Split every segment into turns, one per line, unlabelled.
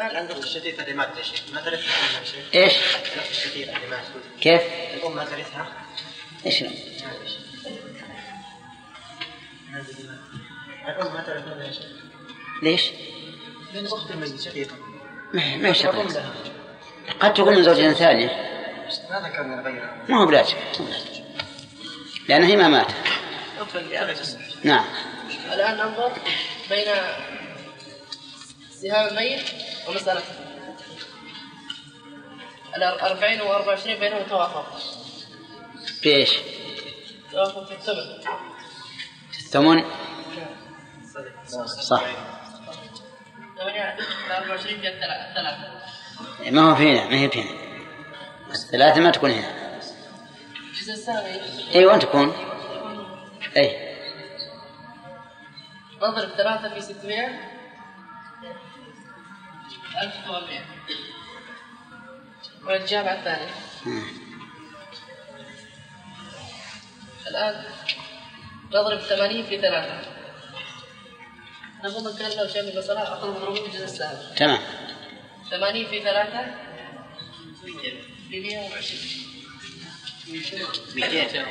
الآن عندهم الشتيت اللي ما شيء. ما ترثها إيش؟ اللي ما
كيف؟
الأم ما ترثها
إيش
الأم؟ ما يا شيخ
ليش؟
لأن اخت الميت شقيقه
ما ما يشترط قد تكون من زوجة ثانية.
ما ذكرنا غيرها
ما هو بلازم لأن هي ما مات نعم.
الآن ننظر بين سهام الميت ومسألته الأربعين وأربعة وعشرين بينهم توافق.
بإيش؟
توافق في الثمن.
الثمن؟ صح.
الثلاثة
ما هو فينا ما هي فينا. الثلاثة ما تكون هنا.
الجزء الثاني.
أي وين تكون؟ أي
نضرب ثلاثة في ستمائة 1700 والجاب على الثاني. إيه. الآن نضرب 80 في ثلاثة. أنا مو مكان لو شيء من الصلاة أخذ مضروب بجزء السهم.
تمام.
80 في ثلاثة؟ 120 200 200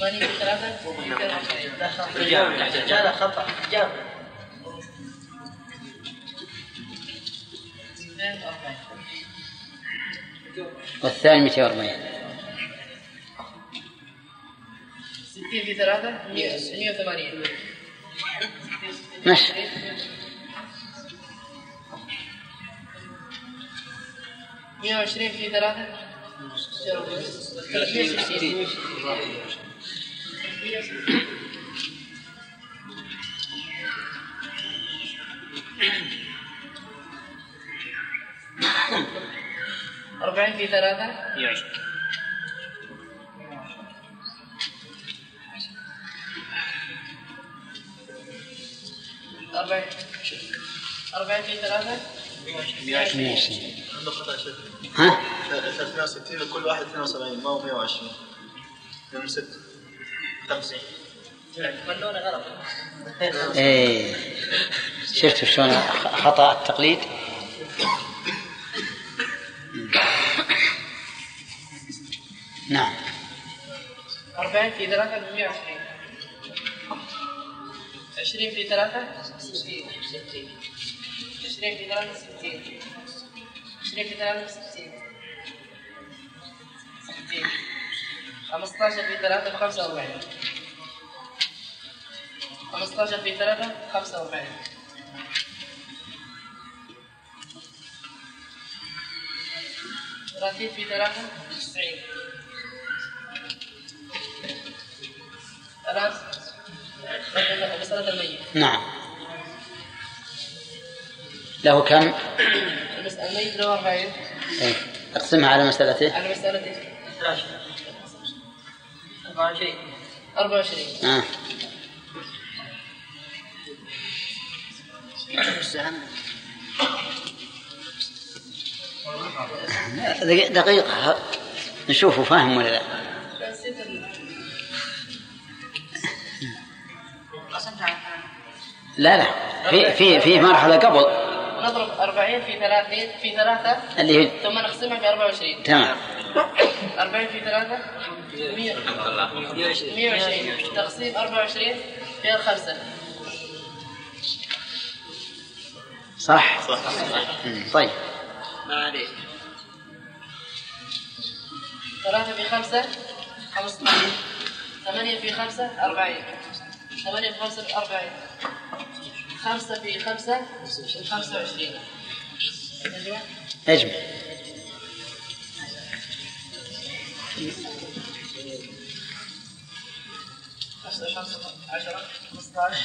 ماني ثلاثة لا لا
والثاني 240
60 في 3 180
ماشي.
مية وعشرين في ثلاثة. أربعين في ثلاثة؟ أربعين. أربعين في ثلاثة؟
120
عنده شيخ.
ها؟
360 كل واحد 72 ما هو 120 من 6 50
فنون غلط
إيه. شفت شلون خطأ التقليد؟ نعم.
أربعين في ثلاثة بمئة وعشرين. عشرين في ثلاثة ستين. عشرين في ثلاثة ستين. عشرين في ثلاثة ستين. ستين. خمسة عشر في ثلاثة بخمسة وأربعين خمسة عشر في ثلاثة خمسة وأربعين. ثلاثين في ثلاثة تسعين. الآن مسألة الميت
نعم. له كم؟
المسألة الميت له 40
إيه. أقسمها على مسألته
على مسألة
24
24
آه. دقي- دقيقة. نشوفه فاهم ولا لا؟ لا لا. في في في مرحلة قبل.
نضرب 40 في 30 في 3
اللي هي
ثم نقسمها ب 24
تمام.
40 في 3 100 120 تقسيم 24 فيها الخمسة
صح؟
صح.
طيب.
ما عليك.
ثلاثة في خمسة خمسة. ثمانية في خمسة أربعين. ثمانية في خمسة أربعين. خمسة في خمسة خمسة
وعشرين.
أجمع خمسة خمسة عشرة خمسة عشر.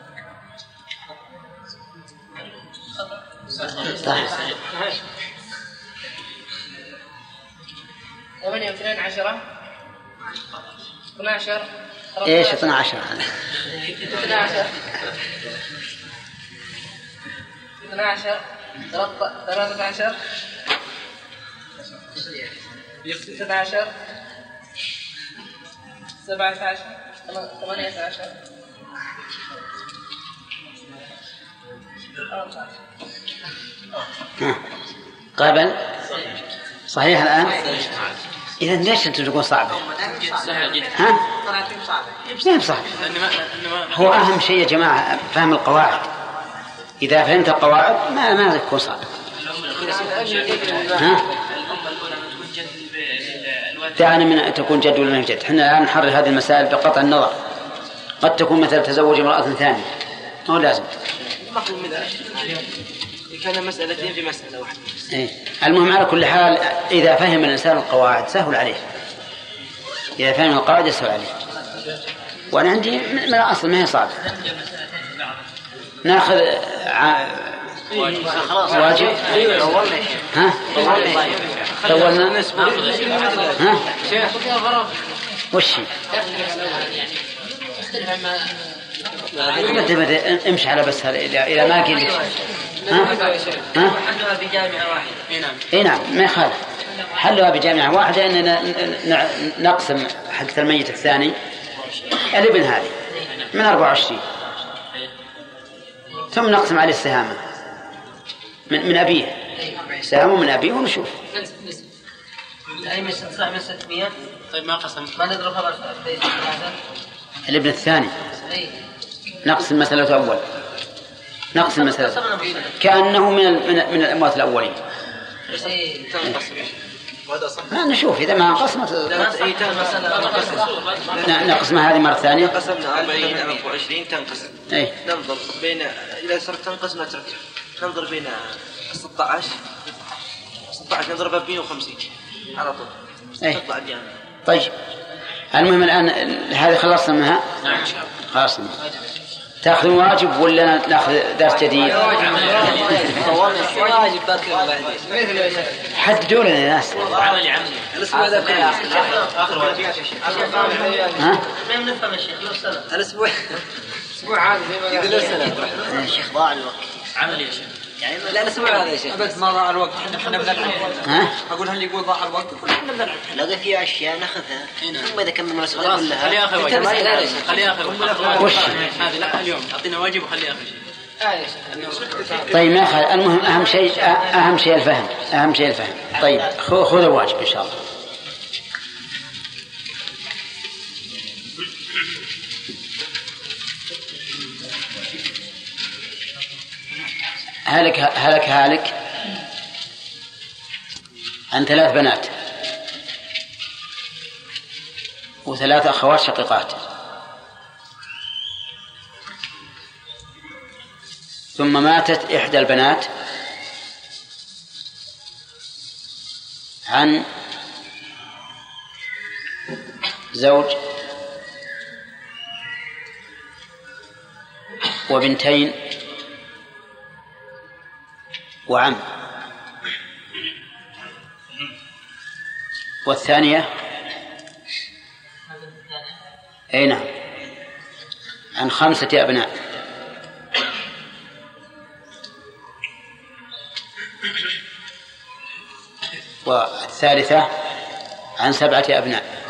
صح
ثمانية واثنين عشرة. 12
إيش 12 هذا
12 12 13 16 17 18
قبل صحيح الآن؟ إذا ليش أنتم تقول صعبة ها؟
انما انما
هو أهم شيء يا جماعة فهم القواعد. إذا فهمت القواعد ما ما تكون صعبة ها؟ دعنا من تكون جد ولا جد إحنا الآن نحرر هذه المسائل بقطع النظر. قد تكون مثلا تزوج امرأة ثانية. ما لازم.
مفهوم من كان مسألتين في مسألة واحدة.
إيه. المهم على كل حال إذا فهم الإنسان القواعد سهل عليه. إذا فهم القواعد يسهل عليه. وأنا عندي من الأصل ما هي صعبة ناخذ ع... واجب؟ ها؟ طولنا؟ ها؟ وش امشي على بس هذا إلى إلى ما قيل. ها؟ ها؟
حلها بجامعة واحدة إي نعم.
إي نعم ما يخالف. حلها بجامعة واحدة اننا ن- ن- نقسم حق الميت الثاني الابن هذه من 24 ثم نقسم عليه السهامة. من من أبيه. سهامه من أبيه ونشوف.
من 600 من 600
طيب ما قسم؟
ما نضربها
الابن الثاني.
إي.
نقسم مسألة الأول. نقسم مسألة كأنه من من من الأموات الأولين.
اي
وهذا صح
ما نشوف إذا ما انقسمت
اي
ن- نقسمها هذه مرة ثانية.
قسمنا 40 24 تنقسم.
إيه.
ننظر بين إذا صرت تنقسم نترك ننظر بين 16 16 نضربها ب 150 على طول.
إيه.
تطلع الجامعة.
طيب. المهم الآن هذه خلصنا منها؟
نعم إن شاء الله.
خلصنا تاخذون واجب ولا ناخذ درس جديد؟
واجب
حددوا لنا يا ناس.
عملي عملي الأسبوع. ذا
اخر واجب
ها؟
ما نفهم الشيخ لو
الأسبوع أسبوع عادي زي ما قال
الشيخ. ضاع الوقت
عملي يا شيخ. يعني لا الأسبوع هذا يا شيخ بس ما ضاع الوقت. إحنا إحنا بنلعب.
ها؟
أقول هل يقول ضاع الوقت؟ إحنا بنلعب
لقى في أشياء نأخذها ثم إذا كملنا الاسئله
خلاص
كلها
خليها آخر واجب. خليها آخر واجب؟ هذه لا اليوم. أعطينا واجب وخليها آخر شيء.
طيب ما المهم أهم شيء أهم شيء الفهم. أهم شيء الفهم. طيب خذ خذ الواجب إن شاء الله. هلك هلك هالك. عن ثلاث بنات. وثلاث أخوات شقيقات. ثم ماتت إحدى البنات. عن زوج وبنتين. وعم والثانية؟ أي نعم. عن خمسة أبناء. والثالثة؟ عن سبعة أبناء.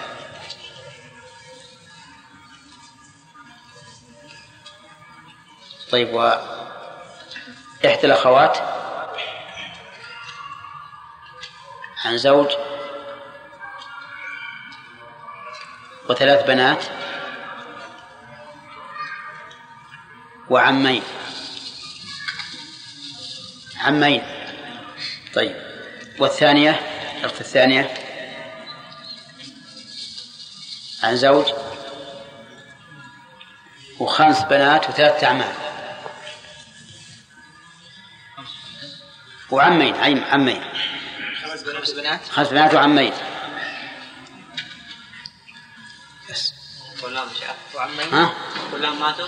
طيب وإحدى الأخوات؟ عن زوج وثلاث بنات وعمين. عمين. طيب. والثانية الأخت الثانية عن زوج وخمس بنات وثلاثة أعمام. وعمين عم عمين.
خمس بنات
خمس بنات وعمين.
كلهم شاف
ها؟
كلهم ماتوا؟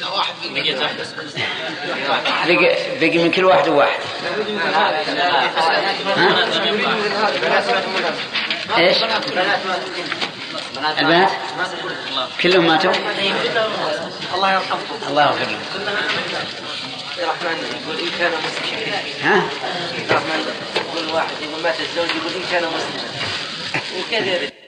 لا واحد بقيت واحدة.
بقي, بقي من كل واحد وواحد. إيش؟ البنات؟ كلهم ماتوا؟
الله يرحمكم.
الله يغفر لهم
الرحمن يقول إن كان مسلما.
ها؟
الرحمن يقول واحد يقول مات الزوج يقول إن كان مسلما. وكذا